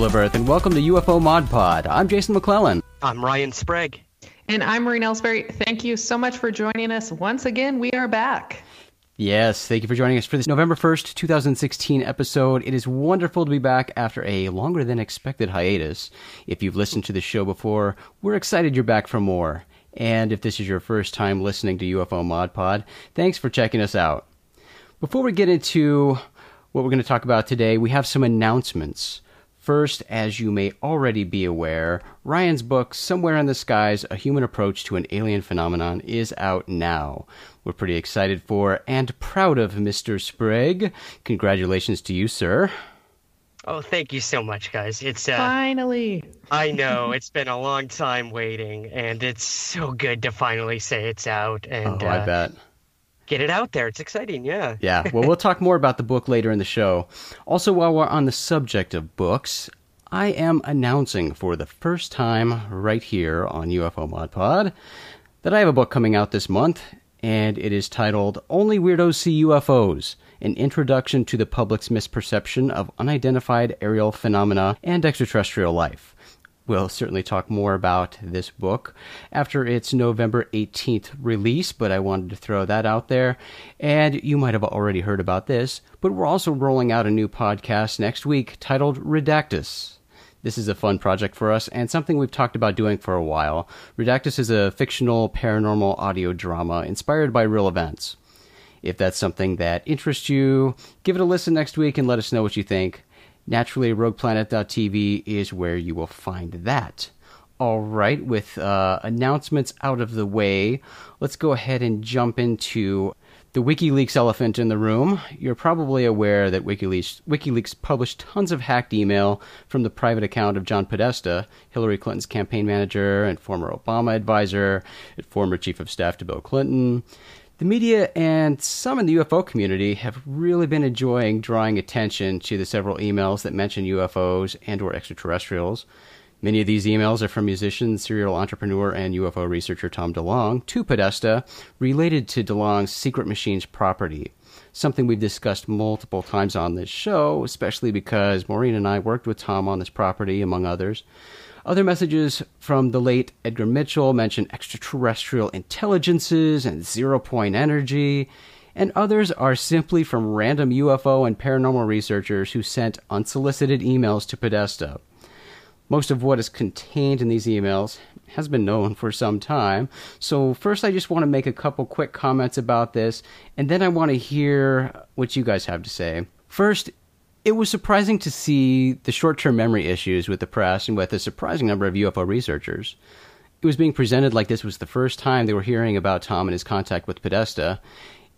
Greetings, people of Earth, and welcome to UFO Mod Pod. I'm Jason McClelland. I'm Ryan Sprague. And I'm Maureen Elsberry. Thank you so much for joining us. Once again, we are back. Yes, thank you for joining us for this November 1st, 2016 episode. It is wonderful to be back after a longer than expected hiatus. If you've listened to the show before, we're excited you're back for more. And if this is your first time listening to UFO Mod Pod, thanks for checking us out. Before we get into what we're going to talk about today, we have some announcements. First, as you may already be aware, Ryan's book, Somewhere in the Skies A Human Approach to an Alien Phenomenon, is out now. We're pretty excited for and proud of Mr. Sprague. Congratulations to you, sir. Oh, thank you so much, guys. It's uh, finally. I know it's been a long time waiting, and it's so good to finally say it's out. And oh, I uh, bet get it out there. It's exciting, yeah. yeah. Well, we'll talk more about the book later in the show. Also, while we're on the subject of books, I am announcing for the first time right here on UFO Mod Pod that I have a book coming out this month, and it is titled Only Weirdos See UFOs An Introduction to the Public's Misperception of Unidentified Aerial Phenomena and Extraterrestrial Life. We'll certainly talk more about this book after its November 18th release, but I wanted to throw that out there. And you might have already heard about this, but we're also rolling out a new podcast next week titled Redactus. This is a fun project for us and something we've talked about doing for a while. Redactus is a fictional paranormal audio drama inspired by real events. If that's something that interests you, give it a listen next week and let us know what you think. Naturally, RoguePlanet.tv is where you will find that. All right, with uh, announcements out of the way, let's go ahead and jump into the WikiLeaks elephant in the room. You're probably aware that WikiLeaks, WikiLeaks published tons of hacked email from the private account of John Podesta, Hillary Clinton's campaign manager and former Obama advisor, and former chief of staff to Bill Clinton. The media and some in the UFO community have really been enjoying drawing attention to the several emails that mention UFOs and or extraterrestrials. Many of these emails are from musician, serial entrepreneur, and UFO researcher Tom DeLonge to Podesta, related to DeLonge's Secret Machines property. Something we've discussed multiple times on this show, especially because Maureen and I worked with Tom on this property, among others. Other messages from the late Edgar Mitchell mention extraterrestrial intelligences and zero point energy, and others are simply from random UFO and paranormal researchers who sent unsolicited emails to Podesta. Most of what is contained in these emails has been known for some time. So, first, I just want to make a couple quick comments about this, and then I want to hear what you guys have to say. First, it was surprising to see the short term memory issues with the press and with a surprising number of UFO researchers. It was being presented like this was the first time they were hearing about Tom and his contact with Podesta.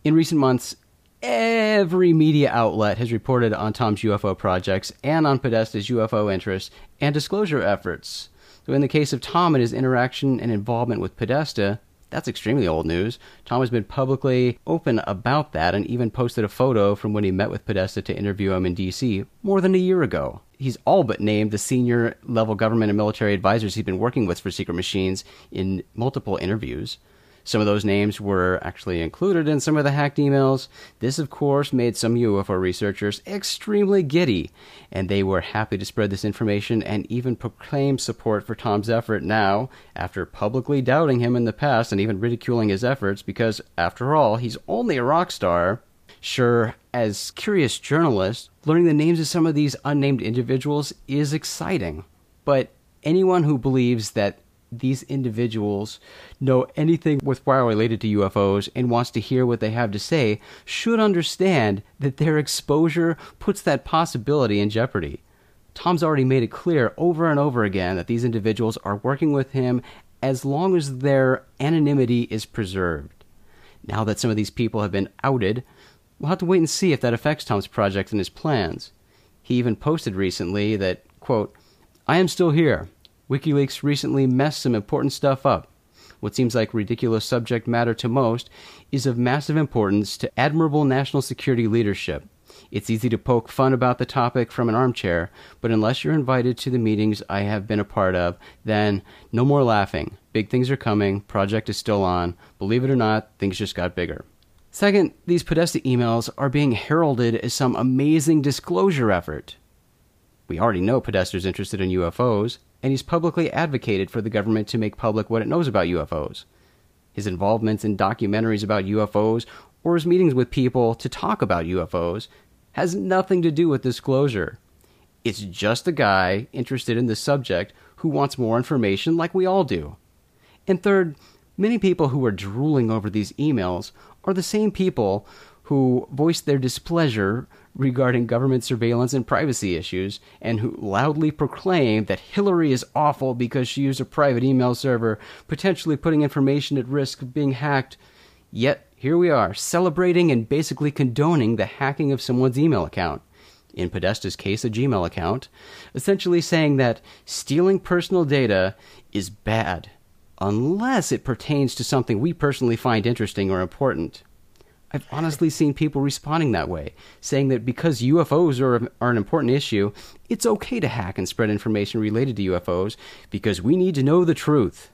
In recent months, every media outlet has reported on Tom's UFO projects and on Podesta's UFO interests and disclosure efforts. So, in the case of Tom and his interaction and involvement with Podesta, that's extremely old news. Tom has been publicly open about that and even posted a photo from when he met with Podesta to interview him in D.C. more than a year ago. He's all but named the senior level government and military advisors he's been working with for Secret Machines in multiple interviews. Some of those names were actually included in some of the hacked emails. This, of course, made some UFO researchers extremely giddy, and they were happy to spread this information and even proclaim support for Tom's effort now, after publicly doubting him in the past and even ridiculing his efforts, because, after all, he's only a rock star. Sure, as curious journalists, learning the names of some of these unnamed individuals is exciting. But anyone who believes that these individuals know anything worthwhile related to UFOs and wants to hear what they have to say should understand that their exposure puts that possibility in jeopardy. Tom's already made it clear over and over again that these individuals are working with him as long as their anonymity is preserved. Now that some of these people have been outed, we'll have to wait and see if that affects Tom's project and his plans. He even posted recently that, quote, I am still here. WikiLeaks recently messed some important stuff up. What seems like ridiculous subject matter to most is of massive importance to admirable national security leadership. It's easy to poke fun about the topic from an armchair, but unless you're invited to the meetings I have been a part of, then no more laughing. Big things are coming, project is still on. Believe it or not, things just got bigger. Second, these Podesta emails are being heralded as some amazing disclosure effort. We already know Podesta's interested in UFOs, and he's publicly advocated for the government to make public what it knows about UFOs. His involvements in documentaries about UFOs or his meetings with people to talk about UFOs has nothing to do with disclosure. It's just a guy interested in the subject who wants more information like we all do. And third, many people who are drooling over these emails are the same people who voiced their displeasure regarding government surveillance and privacy issues, and who loudly proclaim that Hillary is awful because she used a private email server, potentially putting information at risk of being hacked. Yet, here we are, celebrating and basically condoning the hacking of someone's email account. In Podesta's case, a Gmail account, essentially saying that stealing personal data is bad, unless it pertains to something we personally find interesting or important. I've honestly seen people responding that way, saying that because UFOs are, are an important issue, it's okay to hack and spread information related to UFOs because we need to know the truth.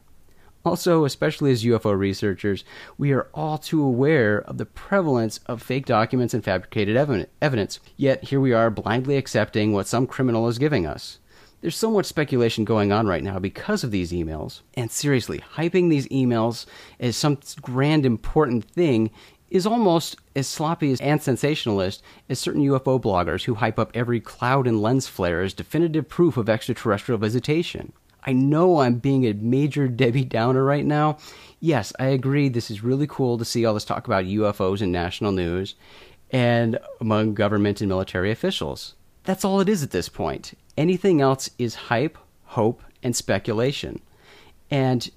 Also, especially as UFO researchers, we are all too aware of the prevalence of fake documents and fabricated evidence, yet here we are blindly accepting what some criminal is giving us. There's so much speculation going on right now because of these emails. And seriously, hyping these emails as some grand important thing is almost as sloppy and sensationalist as certain UFO bloggers who hype up every cloud and lens flare as definitive proof of extraterrestrial visitation. I know I'm being a major Debbie Downer right now. Yes, I agree. This is really cool to see all this talk about UFOs in national news and among government and military officials. That's all it is at this point. Anything else is hype, hope, and speculation. And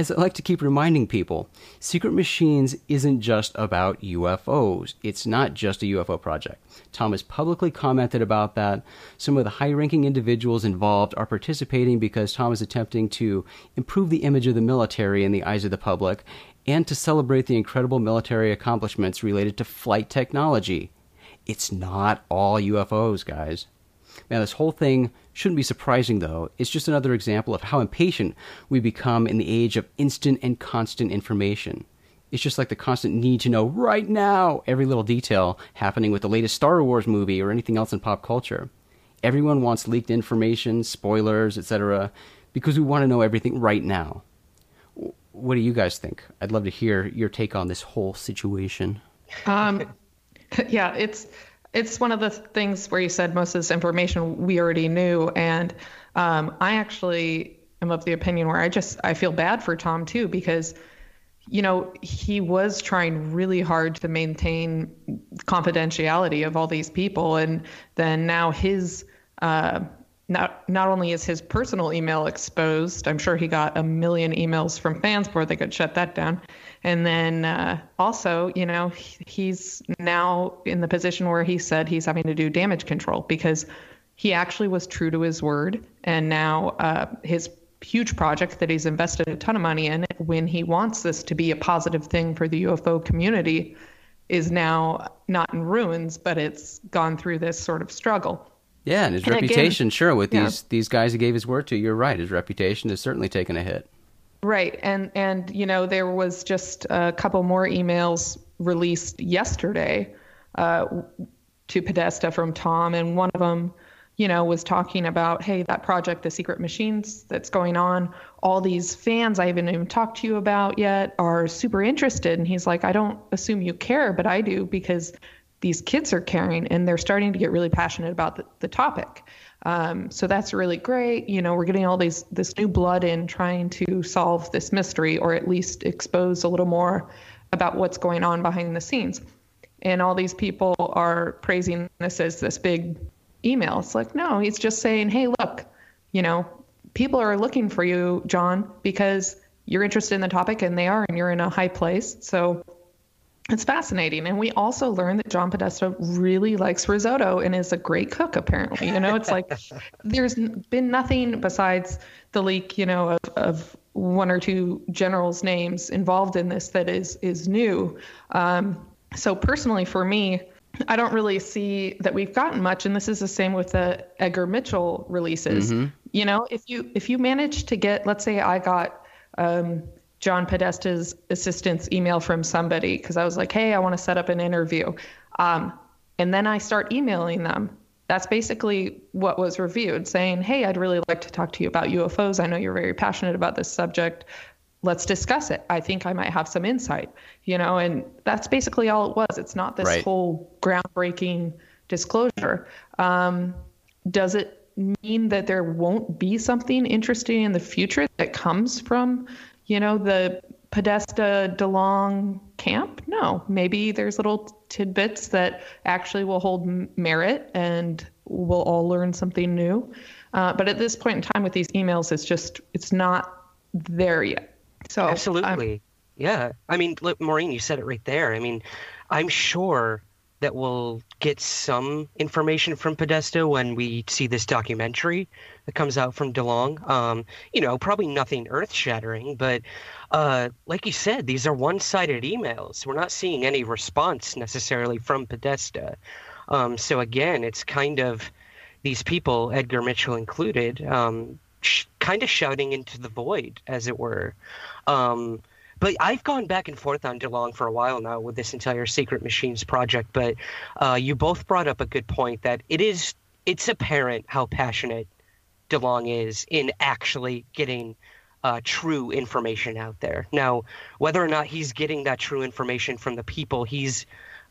as I like to keep reminding people, Secret Machines isn't just about UFOs. It's not just a UFO project. Tom has publicly commented about that. Some of the high ranking individuals involved are participating because Tom is attempting to improve the image of the military in the eyes of the public and to celebrate the incredible military accomplishments related to flight technology. It's not all UFOs, guys. Now, this whole thing shouldn't be surprising, though. It's just another example of how impatient we become in the age of instant and constant information. It's just like the constant need to know right now every little detail happening with the latest Star Wars movie or anything else in pop culture. Everyone wants leaked information, spoilers, etc., because we want to know everything right now. What do you guys think? I'd love to hear your take on this whole situation. Um, yeah, it's it's one of the things where you said most of this information we already knew, and um, I actually am of the opinion where I just I feel bad for Tom too because you know he was trying really hard to maintain confidentiality of all these people, and then now his uh, not not only is his personal email exposed, I'm sure he got a million emails from fans before they could shut that down. And then uh, also, you know, he's now in the position where he said he's having to do damage control because he actually was true to his word. And now uh, his huge project that he's invested a ton of money in, when he wants this to be a positive thing for the UFO community, is now not in ruins, but it's gone through this sort of struggle. Yeah, and his and reputation, again, sure, with yeah. these these guys he gave his word to, you're right. His reputation has certainly taken a hit. Right, and and you know there was just a couple more emails released yesterday uh, to Podesta from Tom, and one of them, you know, was talking about, hey, that project, the Secret Machines that's going on, all these fans I haven't even talked to you about yet are super interested, and he's like, I don't assume you care, but I do because these kids are caring and they're starting to get really passionate about the, the topic. Um, so that's really great. You know, we're getting all these this new blood in trying to solve this mystery or at least expose a little more about what's going on behind the scenes. And all these people are praising this as this big email. It's like, no, he's just saying, hey, look, you know, people are looking for you, John, because you're interested in the topic and they are, and you're in a high place. So it's fascinating. And we also learned that John Podesta really likes risotto and is a great cook, apparently. You know, it's like there's been nothing besides the leak, you know, of, of one or two generals' names involved in this that is is new. Um, so personally, for me, I don't really see that we've gotten much, and this is the same with the Edgar Mitchell releases. Mm-hmm. You know, if you if you manage to get, let's say, I got um, John Podesta's assistant's email from somebody because I was like, hey, I want to set up an interview. Um, and then I start emailing them. that's basically what was reviewed, saying, "Hey, I'd really like to talk to you about UFOs. I know you're very passionate about this subject. Let's discuss it. I think I might have some insight." You know, and that's basically all it was. It's not this Right. whole groundbreaking disclosure. Um, does it mean that there won't be something interesting in the future that comes from, you know, the Podesta DeLonge camp? No. Maybe there's little tidbits that actually will hold merit and we'll all learn something new. Uh, but at this point in time with these emails, it's just, it's not there yet. So I'm- Absolutely. yeah. I mean, look, Maureen, you said it right there. I mean, I'm sure that we'll get some information from Podesta when we see this documentary that comes out from DeLonge. Um, you know, probably nothing earth shattering, but uh, like you said, these are one sided emails. We're not seeing any response necessarily from Podesta. Um, so again, it's kind of these people, Edgar Mitchell included, um, sh- kind of shouting into the void, as it were. Um, but I've gone back and forth on DeLonge for a while now with this entire Secret Machines project. But uh, you both brought up a good point that it is it's apparent how passionate DeLonge is in actually getting uh, true information out there. Now, whether or not he's getting that true information from the people he's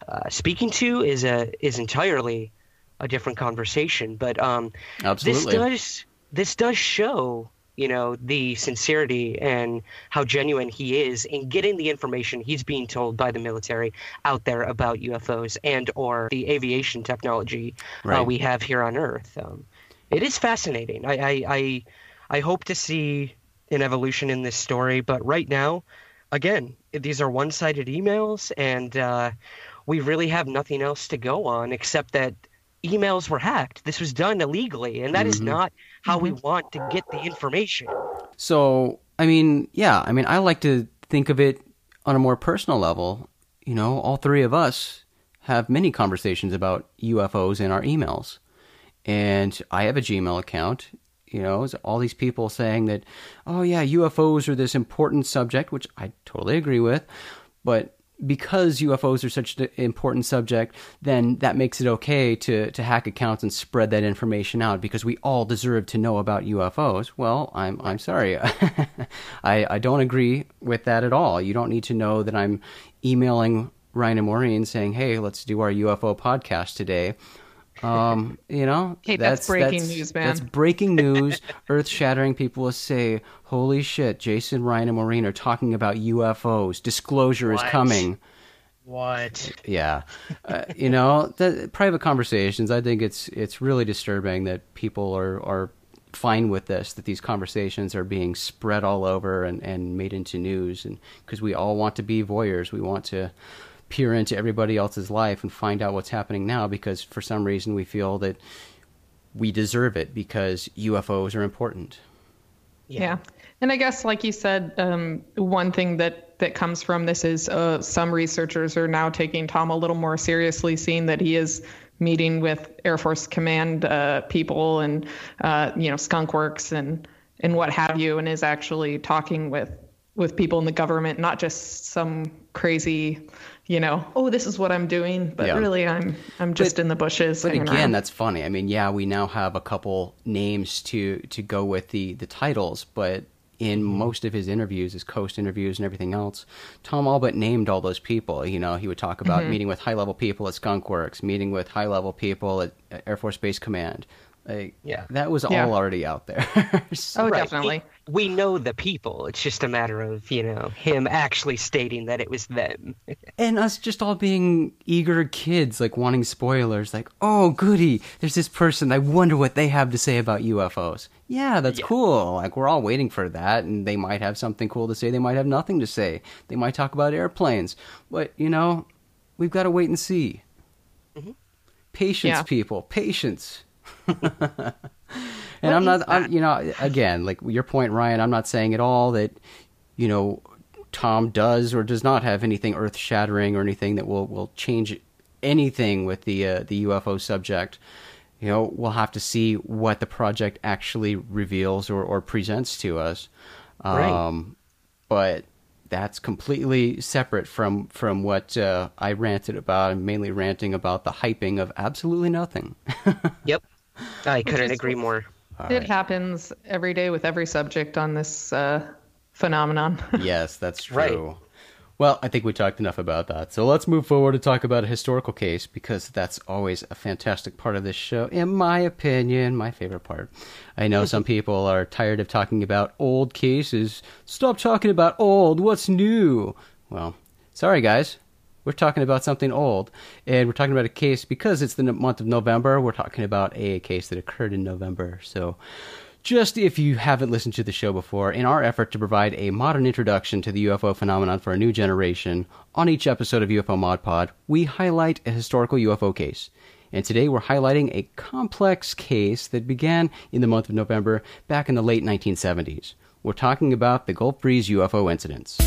uh, speaking to is a is entirely a different conversation. But um, Absolutely. this does this does show you know the sincerity and how genuine he is in getting the information he's being told by the military out there about UFOs and or the aviation technology uh, we have here on Earth. Um, it is fascinating. I, I I I hope to see an evolution in this story, but right now, again, these are one-sided emails, and uh, we really have nothing else to go on except that emails were hacked. This was done illegally, and that is mm-hmm. not how we mm-hmm. want to get the information. So, I mean, yeah, I mean, I like to think of it on a more personal level. You know, all three of us have many conversations about UFOs in our emails. And I have a Gmail account. You know, all these people saying that, oh, yeah, UFOs are this important subject, which I totally agree with. But because UFOs are such an important subject, then that makes it okay to, to hack accounts and spread that information out because we all deserve to know about UFOs. Well, I'm I'm sorry, I I don't agree with that at all. You don't need to know that I'm emailing Ryan and Maureen saying, "Hey, let's do our UFO podcast today." Um, you know, Hey, that's breaking news, man. That's breaking news, earth shattering. People will say, "Holy shit!" Jason, Ryan, and Maureen are talking about UFOs. Disclosure is coming. What? Yeah, uh, you know, the private conversations. I think it's it's really disturbing that people are are fine with this. That these conversations are being spread all over and and made into news, and because we all want to be voyeurs, we want to peer into everybody else's life and find out what's happening now. Because for some reason we feel that we deserve it because UFOs are important. Yeah. And I guess, like you said, um, one thing that, that comes from this is uh, some researchers are now taking Tom a little more seriously, seeing that he is meeting with Air Force Command uh, people and, uh, you know, Skunk Works and, and what have you, and is actually talking with, with people in the government, not just some crazy, you know, oh, this is what I'm doing, but Yeah. really I'm I'm just in the bushes. But again, around. that's funny. I mean, yeah, we now have a couple names to to go with the the titles, but in most of his interviews, his coast interviews and everything else, Tom all but named all those people. You know, he would talk about Mm-hmm. meeting with high level people at Skunk Works, meeting with high level people at at Air Force Base Command. Like, Yeah. that was Yeah. all already out there. So- Oh, Right. definitely. We know the people. It's just a matter of, you know, him actually stating that it was them. and us just all being eager kids, like wanting spoilers, like, oh, goody, there's this person. I wonder what they have to say about UFOs. Yeah, that's Yeah. cool. Like, we're all waiting for that, and they might have something cool to say. They might have nothing to say. They might talk about airplanes. But, you know, we've got to wait and see. Mm-hmm. Patience, Yeah. people, patience. and I'm not, I'm, you know, again, like your point, Ryan, I'm not saying at all that, you know, Tom does or does not have anything earth shattering or anything that will, will change anything with the uh, the UFO subject. You know, we'll have to see what the project actually reveals or, or presents to us. Right. Um, but that's completely separate from from what uh, I ranted about. I'm mainly ranting about the hyping of absolutely nothing. yep, I couldn't agree more. All it right. happens every day with every subject on this uh, phenomenon. yes, that's true. Right. Well, I think we talked enough about that. So let's move forward to talk about a historical case because that's always a fantastic part of this show, in my opinion, my favorite part. I know some people are tired of talking about old cases. Stop talking about old. What's new? Well, sorry, guys. We're talking about something old, and we're talking about a case because it's the month of November. We're talking about a case that occurred in November. So just if you haven't listened to the show before, in our effort to provide a modern introduction to the UFO phenomenon for a new generation, on each episode of UFO Mod Pod, we highlight a historical UFO case. And today we're highlighting a complex case that began in the month of November back in the late 1970s. We're talking about the Gulf Breeze UFO incidents.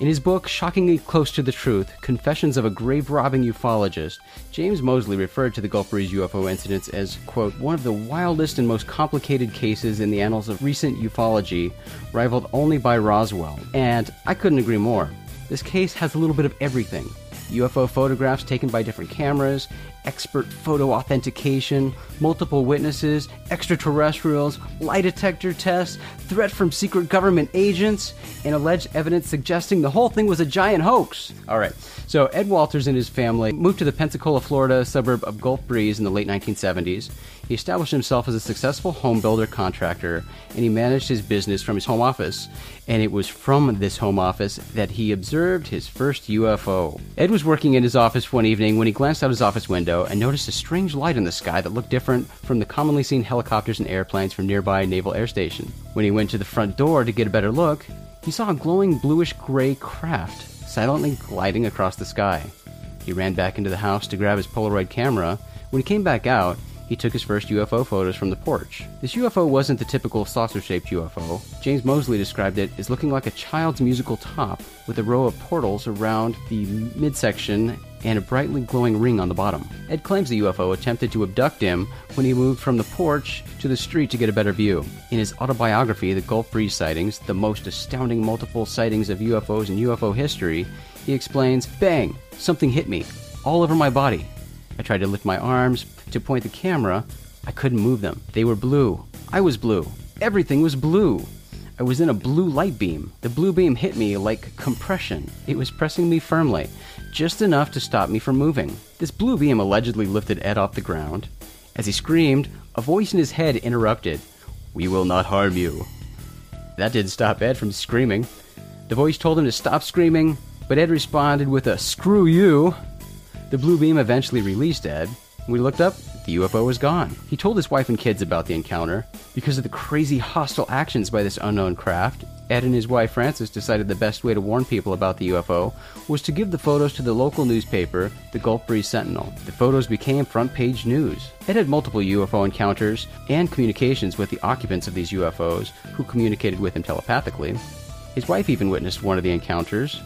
In his book, Shockingly Close to the Truth Confessions of a Grave Robbing Ufologist, James Moseley referred to the Gulf Breeze UFO incidents as, quote, one of the wildest and most complicated cases in the annals of recent ufology, rivaled only by Roswell. And I couldn't agree more. This case has a little bit of everything UFO photographs taken by different cameras, expert photo authentication, multiple witnesses, extraterrestrials, lie detector tests, threat from secret government agents, and alleged evidence suggesting the whole thing was a giant hoax. All right, so Ed Walters and his family moved to the Pensacola, Florida suburb of Gulf Breeze in the late 1970s. He established himself as a successful home builder contractor, and he managed his business from his home office. And it was from this home office that he observed his first UFO. Ed was working in his office one evening when he glanced out his office window and noticed a strange light in the sky that looked different from the commonly seen helicopters and airplanes from nearby Naval Air Station. When he went to the front door to get a better look, he saw a glowing bluish gray craft silently gliding across the sky. He ran back into the house to grab his Polaroid camera. When he came back out, he took his first UFO photos from the porch. This UFO wasn't the typical saucer shaped UFO. James Moseley described it as looking like a child's musical top with a row of portals around the midsection and a brightly glowing ring on the bottom. Ed claims the UFO attempted to abduct him when he moved from the porch to the street to get a better view. In his autobiography, The Gulf Breeze Sightings, the most astounding multiple sightings of UFOs in UFO history, he explains Bang! Something hit me, all over my body. I tried to lift my arms to point the camera. I couldn't move them. They were blue. I was blue. Everything was blue. I was in a blue light beam. The blue beam hit me like compression. It was pressing me firmly, just enough to stop me from moving. This blue beam allegedly lifted Ed off the ground. As he screamed, a voice in his head interrupted, We will not harm you. That didn't stop Ed from screaming. The voice told him to stop screaming, but Ed responded with a screw you. The blue beam eventually released Ed. When we looked up, the UFO was gone. He told his wife and kids about the encounter. Because of the crazy hostile actions by this unknown craft, Ed and his wife Frances decided the best way to warn people about the UFO was to give the photos to the local newspaper, the Gulf Breeze Sentinel. The photos became front page news. Ed had multiple UFO encounters and communications with the occupants of these UFOs, who communicated with him telepathically. His wife even witnessed one of the encounters.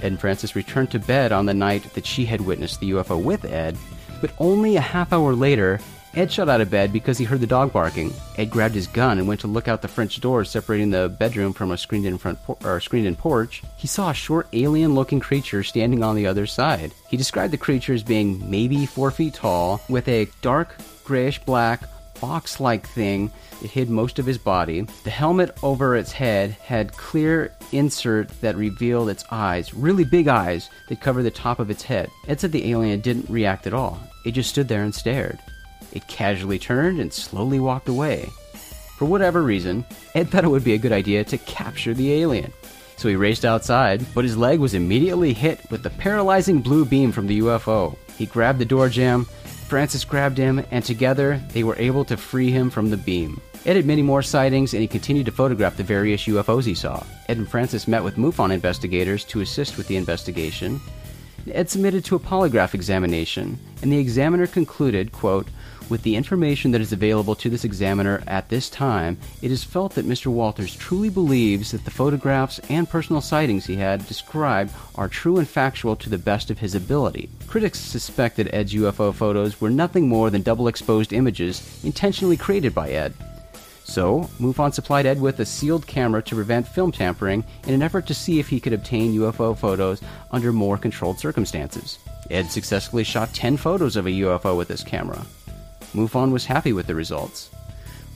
Ed and Frances returned to bed on the night that she had witnessed the UFO with Ed, but only a half hour later, Ed shot out of bed because he heard the dog barking. Ed grabbed his gun and went to look out the French door separating the bedroom from a screened-in front por- or screened-in porch. He saw a short alien-looking creature standing on the other side. He described the creature as being maybe four feet tall, with a dark grayish-black box like thing it hid most of his body. The helmet over its head had clear insert that revealed its eyes, really big eyes that covered the top of its head. Ed said the alien didn't react at all. It just stood there and stared. It casually turned and slowly walked away. For whatever reason, Ed thought it would be a good idea to capture the alien. So he raced outside, but his leg was immediately hit with the paralyzing blue beam from the UFO. He grabbed the door jamb, Frances grabbed him, and together they were able to free him from the beam. Ed had many more sightings, and he continued to photograph the various UFOs he saw. Ed and Frances met with MUFON investigators to assist with the investigation. Ed submitted to a polygraph examination, and the examiner concluded, quote, with the information that is available to this examiner at this time, it is felt that Mr. Walters truly believes that the photographs and personal sightings he had described are true and factual to the best of his ability. Critics suspected Ed's UFO photos were nothing more than double exposed images intentionally created by Ed. So, MUFON supplied Ed with a sealed camera to prevent film tampering in an effort to see if he could obtain UFO photos under more controlled circumstances. Ed successfully shot 10 photos of a UFO with this camera. MUFON was happy with the results.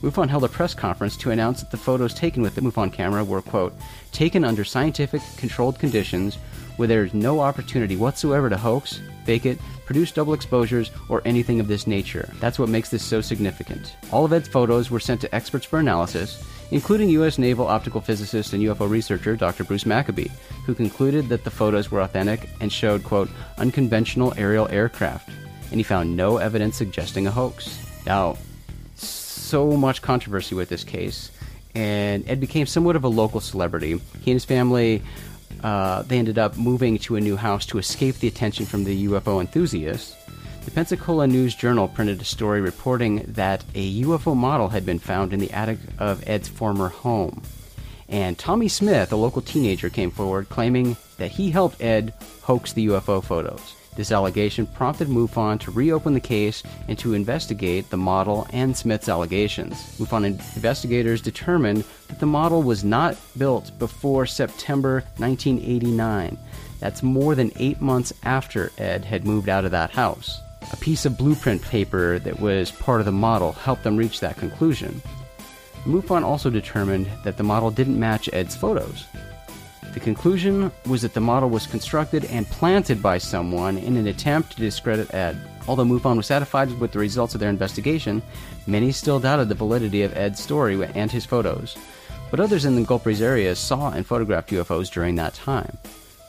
MUFON held a press conference to announce that the photos taken with the MUFON camera were, quote, taken under scientific, controlled conditions where there is no opportunity whatsoever to hoax, fake it, produce double exposures, or anything of this nature. That's what makes this so significant. All of Ed's photos were sent to experts for analysis, including U.S. naval optical physicist and UFO researcher Dr. Bruce Maccabee, who concluded that the photos were authentic and showed, quote, unconventional aerial aircraft, and he found no evidence suggesting a hoax. Now, so much controversy with this case, and Ed became somewhat of a local celebrity. He and his family uh, they ended up moving to a new house to escape the attention from the UFO enthusiasts. The Pensacola News Journal printed a story reporting that a UFO model had been found in the attic of Ed's former home. And Tommy Smith, a local teenager, came forward claiming that he helped Ed hoax the UFO photos. This allegation prompted MUFON to reopen the case and to investigate the model and Smith's allegations. MUFON investigators determined that the model was not built before September 1989. That's more than eight months after Ed had moved out of that house. A piece of blueprint paper that was part of the model helped them reach that conclusion. MUFON also determined that the model didn't match Ed's photos. The conclusion was that the model was constructed and planted by someone in an attempt to discredit Ed. Although MUFON was satisfied with the results of their investigation, many still doubted the validity of Ed's story and his photos. But others in the Gulf Breeze area saw and photographed UFOs during that time.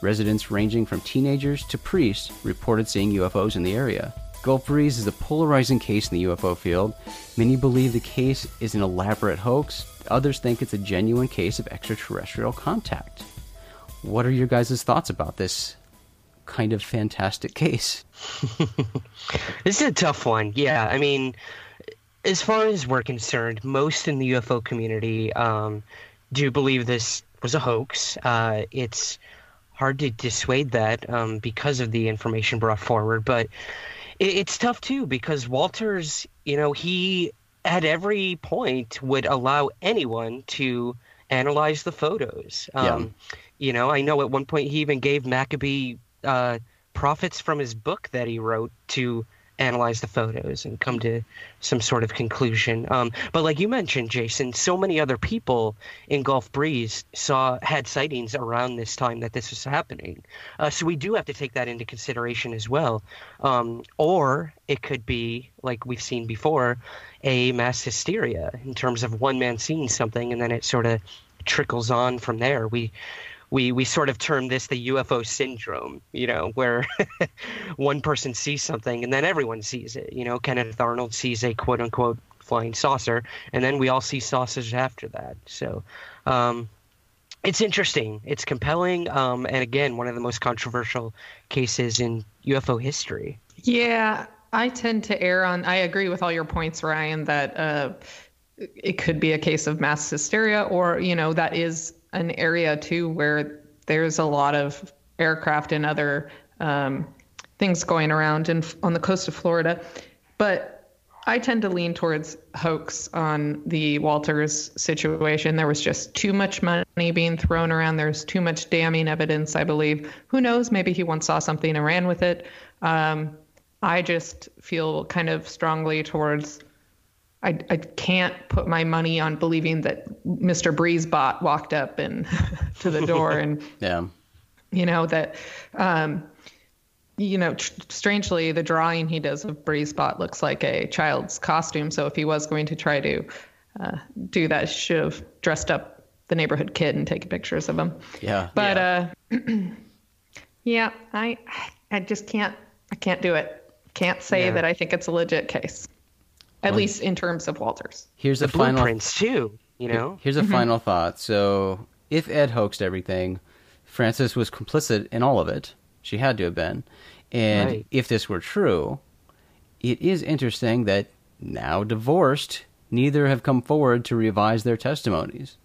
Residents ranging from teenagers to priests reported seeing UFOs in the area. Gulf Breeze is a polarizing case in the UFO field. Many believe the case is an elaborate hoax, others think it's a genuine case of extraterrestrial contact. What are your guys' thoughts about this kind of fantastic case? this is a tough one. Yeah, I mean, as far as we're concerned, most in the UFO community um, do believe this was a hoax. Uh, it's hard to dissuade that um, because of the information brought forward, but it, it's tough too because Walters, you know, he at every point would allow anyone to analyze the photos. Um, yeah. You know, I know at one point he even gave Maccabee uh, profits from his book that he wrote to analyze the photos and come to some sort of conclusion. Um, but like you mentioned, Jason, so many other people in Gulf Breeze saw had sightings around this time that this was happening. Uh, so we do have to take that into consideration as well. Um, or it could be like we've seen before, a mass hysteria in terms of one man seeing something and then it sort of trickles on from there. We we we sort of term this the UFO syndrome, you know, where one person sees something and then everyone sees it. You know, Kenneth Arnold sees a quote unquote flying saucer, and then we all see saucers after that. So, um, it's interesting. It's compelling, um, and again, one of the most controversial cases in UFO history. Yeah, I tend to err on. I agree with all your points, Ryan. That uh, it could be a case of mass hysteria, or you know, that is an area too where there's a lot of aircraft and other um, things going around in, on the coast of Florida. But I tend to lean towards hoax on the Walters situation. There was just too much money being thrown around. There's too much damning evidence, I believe. Who knows? Maybe he once saw something and ran with it. Um, I just feel kind of strongly towards I, I can't put my money on believing that Mr. Breezebot walked up and to the door and yeah, you know that um, you know tr- strangely the drawing he does of Breezebot looks like a child's costume. So if he was going to try to uh, do that, he should have dressed up the neighborhood kid and taken pictures of him. Yeah, but yeah, uh, yeah I I just can't I can't do it. Can't say yeah. that I think it's a legit case at well, least in terms of Walters. Here's the a final blueprints too. You know. Here's a mm-hmm. final thought. So if Ed hoaxed everything, Frances was complicit in all of it. She had to have been. And right. if this were true, it is interesting that now divorced, neither have come forward to revise their testimonies.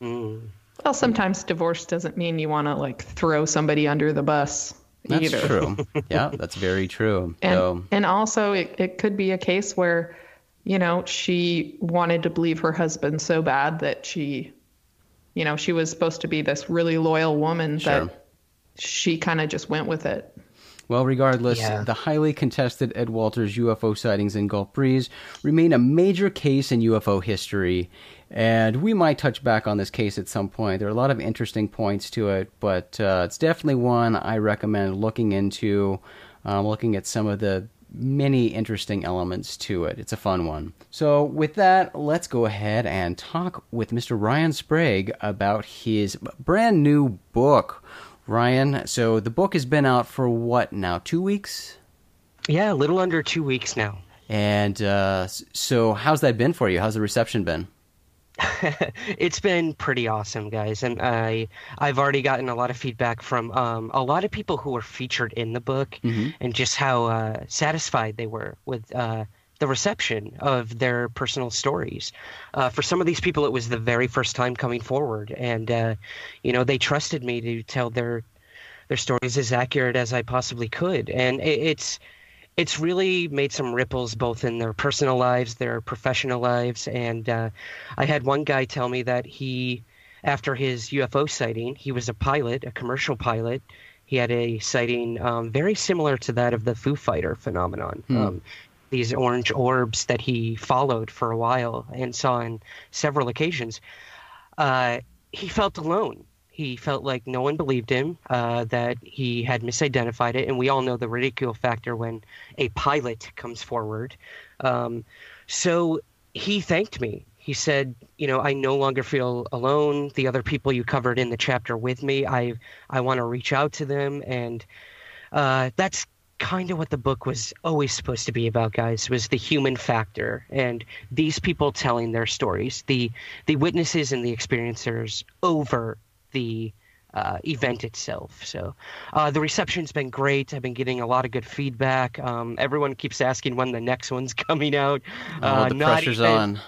Mm. Well, sometimes divorce doesn't mean you want to like throw somebody under the bus. That's either. true. yeah, that's very true. And, so. and also, it, it could be a case where you know, she wanted to believe her husband so bad that she, you know, she was supposed to be this really loyal woman sure. that she kind of just went with it. Well, regardless, yeah. the highly contested Ed Walters UFO sightings in Gulf Breeze remain a major case in UFO history, and we might touch back on this case at some point. There are a lot of interesting points to it, but uh, it's definitely one I recommend looking into, um, looking at some of the many interesting elements to it. It's a fun one. So, with that, let's go ahead and talk with Mr. Ryan Sprague about his brand new book. Ryan, so the book has been out for what now? Two weeks? Yeah, a little under two weeks now. And uh, so, how's that been for you? How's the reception been? it's been pretty awesome, guys, and I I've already gotten a lot of feedback from um, a lot of people who were featured in the book, mm-hmm. and just how uh, satisfied they were with uh, the reception of their personal stories. Uh, for some of these people, it was the very first time coming forward, and uh, you know they trusted me to tell their their stories as accurate as I possibly could, and it, it's it's really made some ripples both in their personal lives, their professional lives, and uh, I had one guy tell me that he, after his UFO sighting, he was a pilot, a commercial pilot. He had a sighting um, very similar to that of the Foo Fighter phenomenon. Hmm. Um, these orange orbs that he followed for a while and saw on several occasions. Uh, he felt alone he felt like no one believed him, uh, that he had misidentified it, and we all know the ridicule factor when a pilot comes forward. Um, so he thanked me. He said, "You know, I no longer feel alone. The other people you covered in the chapter with me, I I want to reach out to them, and uh, that's kind of what the book was always supposed to be about guys was the human factor and these people telling their stories the the witnesses and the experiencers over the uh, event itself. So uh, the reception's been great. I've been getting a lot of good feedback. Um, everyone keeps asking when the next one's coming out. Oh, uh, the pressure's even, on.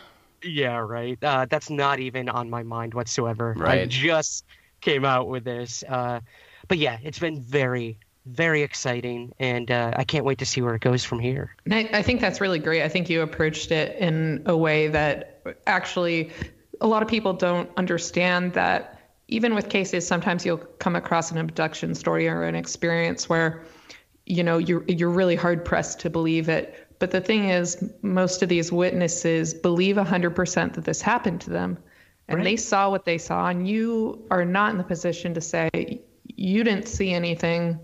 Yeah, right. Uh, that's not even on my mind whatsoever. Right. I just came out with this. Uh, but yeah, it's been very, very exciting, and uh, I can't wait to see where it goes from here. I, I think that's really great. I think you approached it in a way that actually a lot of people don't understand that even with cases, sometimes you'll come across an abduction story or an experience where, you know, you're you're really hard pressed to believe it. But the thing is, most of these witnesses believe 100% that this happened to them, and right. they saw what they saw, and you are not in the position to say you didn't see anything.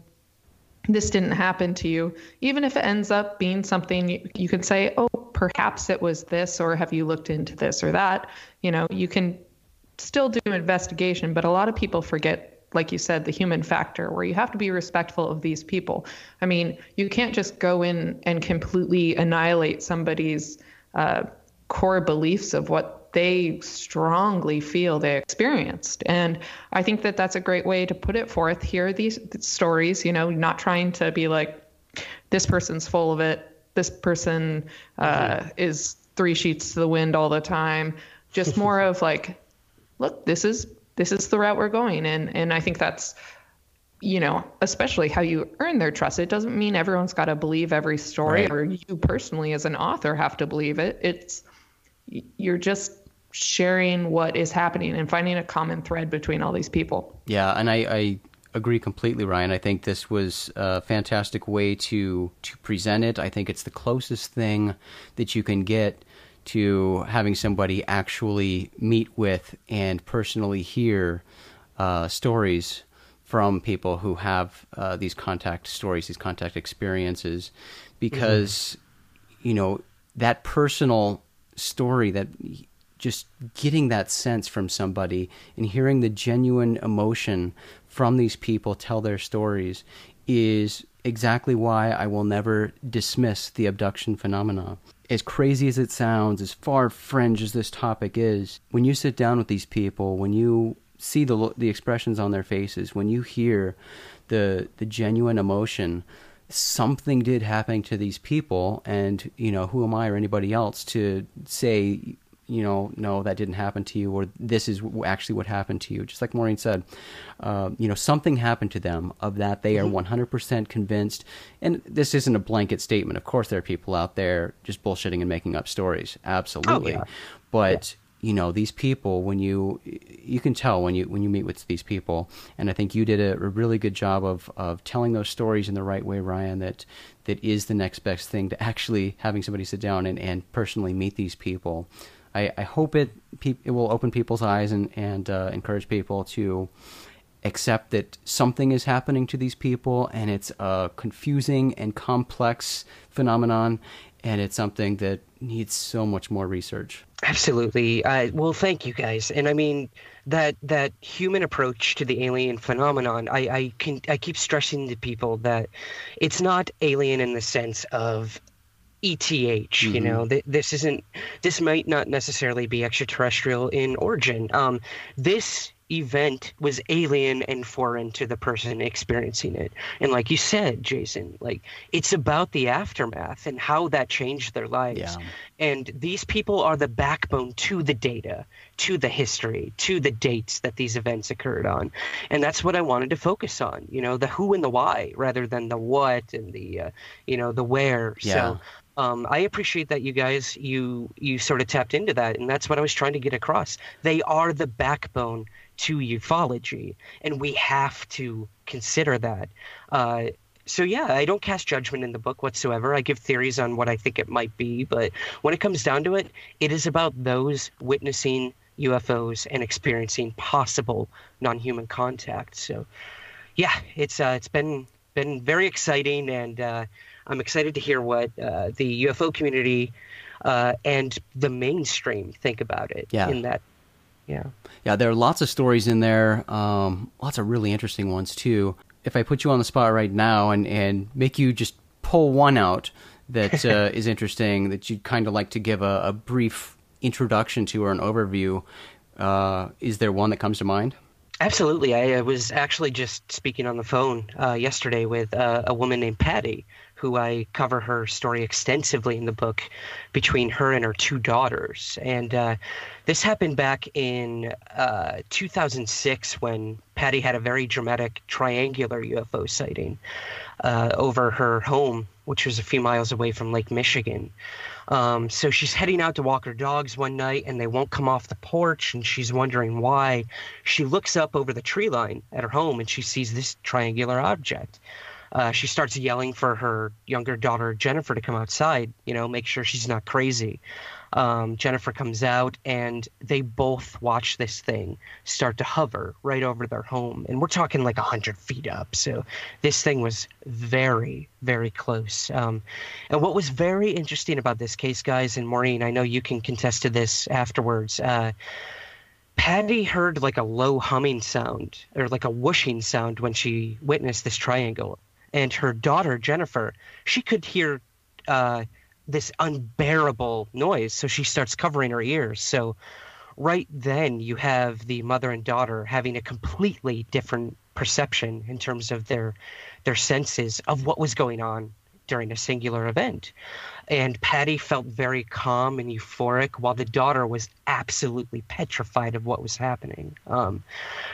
This didn't happen to you. Even if it ends up being something you, you can say, oh, perhaps it was this, or have you looked into this or that? You know, you can still do investigation, but a lot of people forget, like you said, the human factor, where you have to be respectful of these people. I mean, you can't just go in and completely annihilate somebody's uh, core beliefs of what they strongly feel they experienced. And I think that that's a great way to put it forth. Here are these stories, you know, not trying to be like, this person's full of it. This person uh, mm-hmm. is three sheets to the wind all the time. Just more of like, look, this is this is the route we're going, and and I think that's you know, especially how you earn their trust. It doesn't mean everyone's got to believe every story right. or you personally as an author have to believe it. It's you're just sharing what is happening and finding a common thread between all these people. Yeah, and I, I agree completely, Ryan. I think this was a fantastic way to to present it. I think it's the closest thing that you can get to having somebody actually meet with and personally hear uh, stories from people who have uh, these contact stories, these contact experiences, because mm-hmm. you know that personal story that just getting that sense from somebody and hearing the genuine emotion from these people tell their stories is exactly why I will never dismiss the abduction phenomena as crazy as it sounds, as far fringe as this topic is, when you sit down with these people, when you see the the expressions on their faces, when you hear the the genuine emotion, something did happen to these people, and you know who am I or anybody else to say, you know, no, that didn't happen to you, or this is actually what happened to you. Just like Maureen said, uh, you know, something happened to them of that they are 100% mm-hmm. convinced. And this isn't a blanket statement. Of course, there are people out there just bullshitting and making up stories. Absolutely. Oh, yeah. But you know these people when you you can tell when you when you meet with these people and i think you did a, a, really good job of of telling those stories in the right way ryan that that is the next best thing to actually having somebody sit down and, and personally meet these people i, I hope it it will open people's eyes and and uh, encourage people to accept that something is happening to these people and it's a confusing and complex phenomenon and it's something that needs so much more research. Absolutely. Uh, well, thank you guys. And I mean that that human approach to the alien phenomenon. I I can I keep stressing to people that it's not alien in the sense of ETH. Mm-hmm. You know, th- this isn't. This might not necessarily be extraterrestrial in origin. Um, this event was alien and foreign to the person experiencing it. And like you said, Jason, like it's about the aftermath and how that changed their lives. Yeah. And these people are the backbone to the data, to the history, to the dates that these events occurred on. And that's what I wanted to focus on, you know, the who and the why rather than the what and the uh, you know, the where. Yeah. So um, I appreciate that you guys you you sort of tapped into that, and that's what I was trying to get across. They are the backbone to ufology, and we have to consider that. Uh, so yeah, I don't cast judgment in the book whatsoever. I give theories on what I think it might be, but when it comes down to it, it is about those witnessing UFOs and experiencing possible non-human contact. So yeah, it's uh, it's been been very exciting, and uh, I'm excited to hear what uh, the UFO community uh, and the mainstream think about it. Yeah. In that yeah. Yeah, there are lots of stories in there, um, lots of really interesting ones too. If I put you on the spot right now and, and make you just pull one out that uh, is interesting, that you'd kind of like to give a, a, brief introduction to or an overview, uh, is there one that comes to mind? Absolutely. I, I was actually just speaking on the phone uh, yesterday with uh, a woman named Patty who I cover her story extensively in the book between her and her two daughters. And uh, this happened back in uh, 2006 when Patty had a very dramatic triangular UFO sighting uh, over her home, which was a few miles away from Lake Michigan. Um, so she's heading out to walk her dogs one night and they won't come off the porch and she's wondering why. She looks up over the tree line at her home and she sees this triangular object uh, she starts yelling for her younger daughter Jennifer to come outside. You know, make sure she's not crazy. Um, Jennifer comes out, and they both watch this thing start to hover right over their home, and we're talking like a hundred feet up. So this thing was very, very close. Um, and what was very interesting about this case, guys, and Maureen, I know you can contest to this afterwards. Uh, Patty heard like a low humming sound or like a whooshing sound when she witnessed this triangle and her daughter Jennifer, she could hear uh, this unbearable noise, so she starts covering her ears. So right then you have the mother and daughter having a completely different perception in terms of their their senses of what was going on during a singular event. And Patty felt very calm and euphoric, while the daughter was absolutely petrified of what was happening. Um,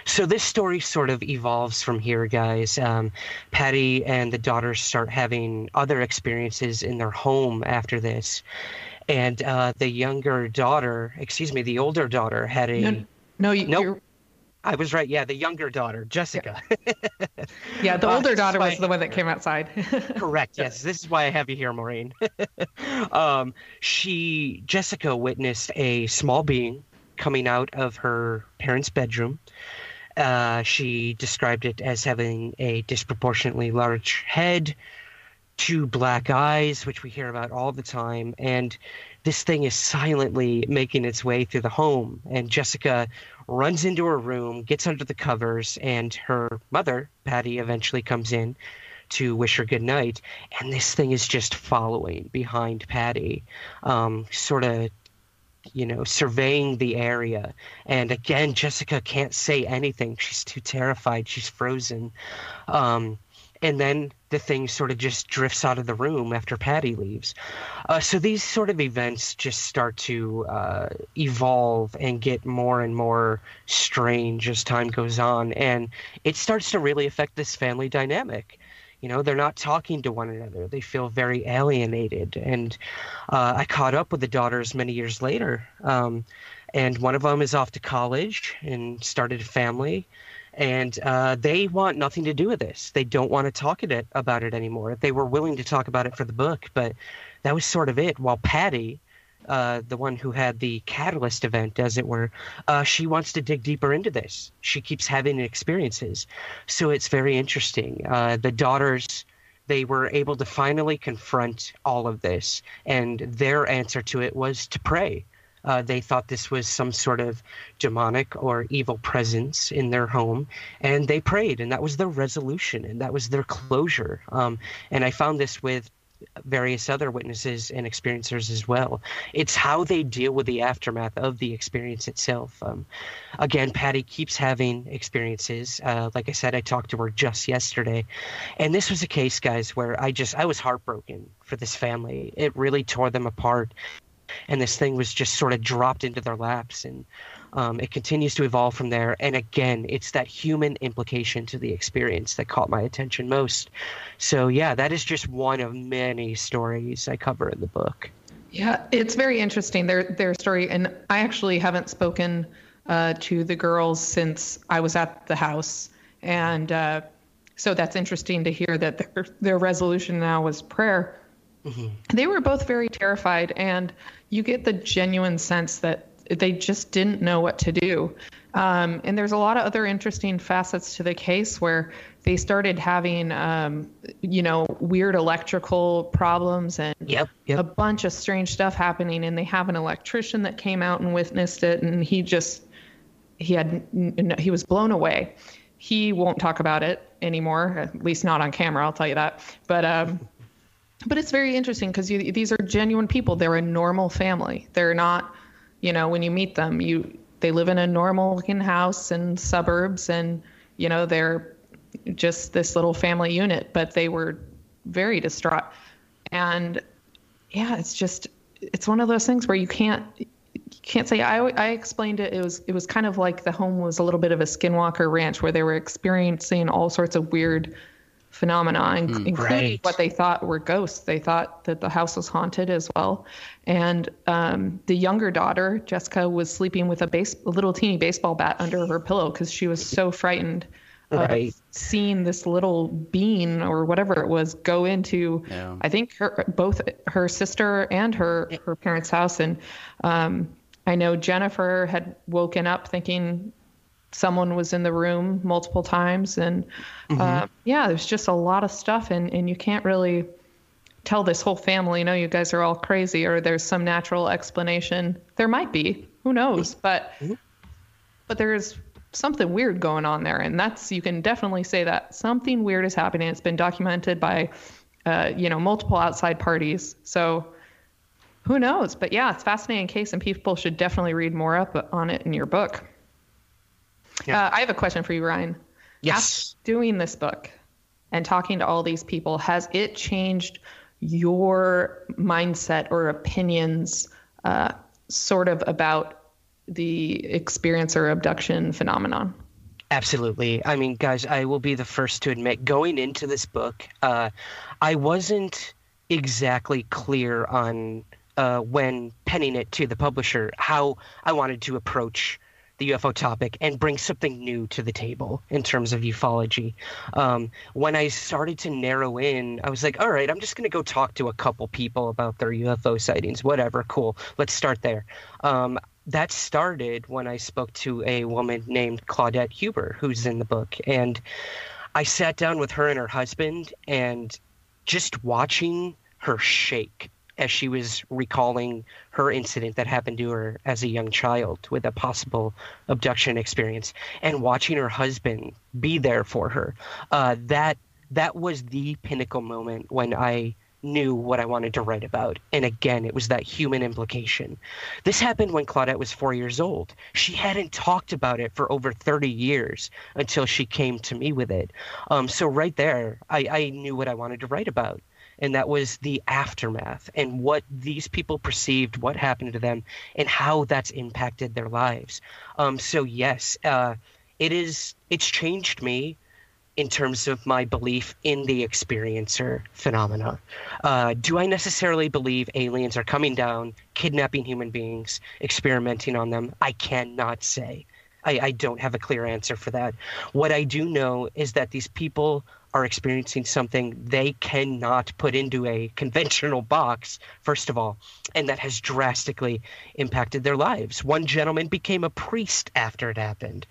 so this story sort of evolves from here, guys. Um, Patty and the daughter start having other experiences in their home after this. And uh, the younger daughter, excuse me, the older daughter had a. No, no you, nope. I was right. Yeah, the younger daughter, Jessica. Yeah, yeah the older uh, daughter was the one that came outside. correct. Yes, this is why I have you here, Maureen. um, she, Jessica, witnessed a small being coming out of her parents' bedroom. Uh, she described it as having a disproportionately large head, two black eyes, which we hear about all the time, and this thing is silently making its way through the home. And Jessica runs into her room, gets under the covers, and her mother, Patty, eventually comes in to wish her good night. And this thing is just following behind Patty, um, sort of you know, surveying the area. And again, Jessica can't say anything. She's too terrified. She's frozen. Um, and then the thing sort of just drifts out of the room after Patty leaves. Uh, so these sort of events just start to uh, evolve and get more and more strange as time goes on, and it starts to really affect this family dynamic. You know, they're not talking to one another. They feel very alienated. And uh, I caught up with the daughters many years later. Um, and one of them is off to college and started a family and uh, they want nothing to do with this. They don't want to talk it, about it anymore. They were willing to talk about it for the book, but that was sort of it. While Patty, uh, the one who had the catalyst event, as it were, uh, she wants to dig deeper into this. She keeps having experiences, so it's very interesting. Uh, the daughters. They were able to finally confront all of this, and their answer to it was to pray uh, they thought this was some sort of demonic or evil presence in their home, and they prayed, and that was their resolution, and that was their closure. Um, and I found this with various other witnesses and experiencers as well. It's how they deal with the aftermath of the experience itself. Um, again, Patty keeps having experiences. Uh, like I said, I talked to her just yesterday, and this was a case, guys, where I just I was heartbroken for this family. It really tore them apart and this thing was just sort of dropped into their laps and um, it continues to evolve from there. And again it's that human implication to the experience that caught my attention most. So yeah that is just one of many stories i cover in the book. Yeah it's very interesting. Their their story and i actually haven't spoken uh, to the girls since i was at the house. And uh, so that's interesting to hear that their their resolution now was prayer mm-hmm. they were both very terrified and you get the genuine sense that they just didn't know what to do. Um, and there's a lot of other interesting facets to the case where they started having, um, you know, weird electrical problems and yep, yep. a bunch of strange stuff happening. And they have an electrician that came out and witnessed it, and he just he had he was blown away. He won't talk about it anymore, at least not on camera. I'll tell you that. But um, but it's very interesting because these are genuine people. They're a normal family. They're not, you know, when you meet them, you they live in a normal looking house in suburbs, and you know they're just this little family unit. But they were very distraught, and yeah, it's just it's one of those things where you can't you can't say I, I explained it it was it was kind of like the home was a little bit of a skinwalker ranch where they were experiencing all sorts of weird phenomena, mm, including right. what they thought were ghosts. They thought that the house was haunted as well. And um, the younger daughter, Jessica, was sleeping with a, base, a little teeny baseball bat under her pillow because she was so frightened right. of seeing this little bean or whatever it was go into, yeah. I think, her, both her sister and her, her parents' house. And um, I know Jennifer had woken up thinking someone was in the room multiple times. And mm-hmm. uh, yeah there's just a lot of stuff and, and you can't really tell this whole family no you guys are all crazy or there's some natural explanation. There might be who knows? Mm-hmm. but mm-hmm. but there's something weird going on there and that's you can definitely say that something weird is happening. It's been documented by uh, you know multiple outside parties. So who knows? But yeah it's fascinating case and people should definitely read more up on it in your book yeah. Uh, I have a question for you, Ryan. Yes. After doing this book and talking to all these people, has it changed your mindset or opinions uh, sort of about the experience or abduction phenomenon? Absolutely. I mean, guys, I will be the first to admit going into this book, uh, I wasn't exactly clear on uh, when penning it to the publisher how I wanted to approach the UFO topic and bring something new to the table in terms of ufology. Um, when I started to narrow in, I was like, all right, I'm just going to go talk to a couple people about their UFO sightings. Whatever, cool. Let's start there. Um, that started when I spoke to a woman named Claudette Huber, who's in the book. And I sat down with her and her husband and just watching her shake as she was recalling her incident that happened to her as a young child with a possible abduction experience and watching her husband be there for her uh, that that was the pinnacle moment when i knew what I wanted to write about. And again, it was that human implication. This happened when Claudette was four years old. She hadn't talked about it for over 30 years until she came to me with it. Um, so, right there, I, I knew what I wanted to write about. And that was the aftermath and what these people perceived, what happened to them, and how that's impacted their lives. Um, so, yes, uh, it is, it's changed me in terms of my belief in the experiencer phenomena. Uh, do I necessarily believe aliens are coming down, kidnapping human beings, experimenting on them? I cannot say. I, I don't have a clear answer for that. What I do know is that these people are experiencing something they cannot put into a conventional box, first of all, and that has drastically impacted their lives. One gentleman became a priest after it happened.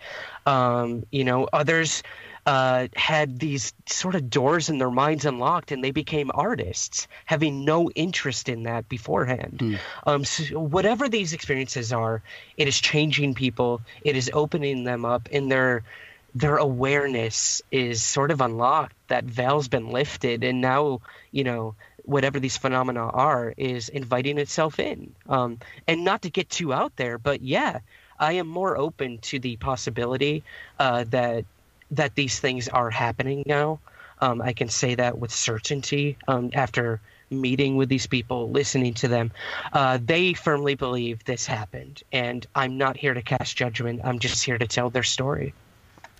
Um, you know, others uh, had these sort of doors in their minds unlocked and they became artists, having no interest in that beforehand. Mm. Um, so whatever these experiences are, it is changing people, it is opening them up, and their their awareness is sort of unlocked. That veil's been lifted, and now you know whatever these phenomena are is inviting itself in. Um, and not to get too out there, but yeah, I am more open to the possibility uh, that that these things are happening now. Um, I can say that with certainty um, after meeting with these people, listening to them. Uh, they firmly believe this happened, and I'm not here to cast judgment. I'm just here to tell their story.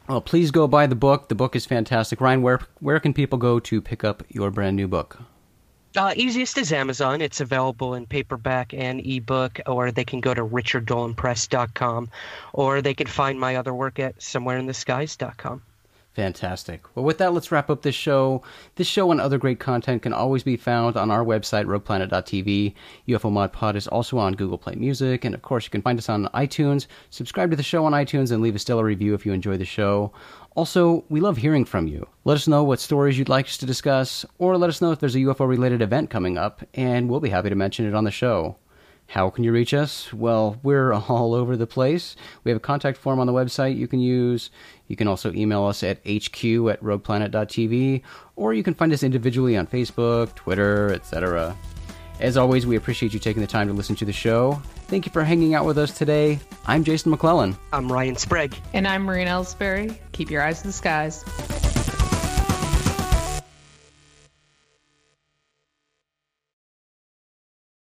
Well, please go buy the book. The book is fantastic. Ryan, where where can people go to pick up your brand new book? Uh, easiest is Amazon. It's available in paperback and ebook, or they can go to richarddolanpress.com, or they can find my other work at somewhereintheskies.com. Fantastic. Well, with that, let's wrap up this show. This show and other great content can always be found on our website, rogueplanet.tv. UFO Mod Pod is also on Google Play Music, and of course, you can find us on iTunes. Subscribe to the show on iTunes and leave a stellar review if you enjoy the show. Also, we love hearing from you. Let us know what stories you'd like us to discuss, or let us know if there's a UFO related event coming up, and we'll be happy to mention it on the show. How can you reach us? Well, we're all over the place. We have a contact form on the website you can use. You can also email us at hq at rogueplanet.tv, or you can find us individually on Facebook, Twitter, etc. As always, we appreciate you taking the time to listen to the show. Thank you for hanging out with us today. I'm Jason McClelland. I'm Ryan Sprague. And I'm Maureen Elsberry. Keep your eyes to the skies.